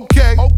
Okay. Yeah,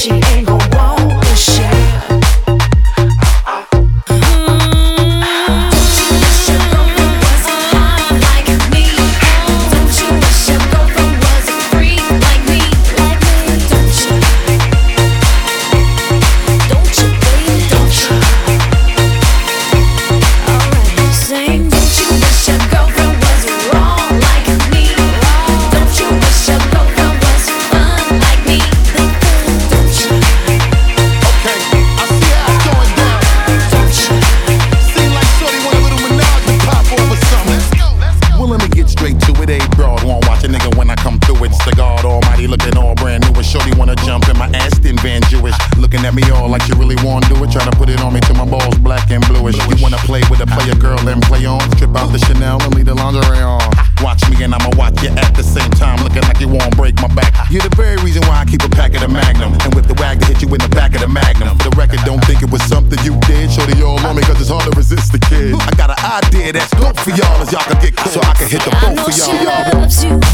she ain't gon' wanna jump in my Aston Vanquish. Looking at me all like you really wanna do it. Try to put it on me till my balls black and bluish. You wanna play with a player girl and play on? Trip out the Chanel and leave the lingerie on. Watch me and I'ma watch you at the same time. Looking like you won't break my back. You're the very reason why I keep a pack of the Magnum. And whip the wag to hit you in the back of the Magnum. For the record, don't think it was something you did. Shorty all on me cause it's hard to resist the kid. I got an idea that's dope for y'all as y'all can get close. So I can hit the boat for y'all. Want loves you.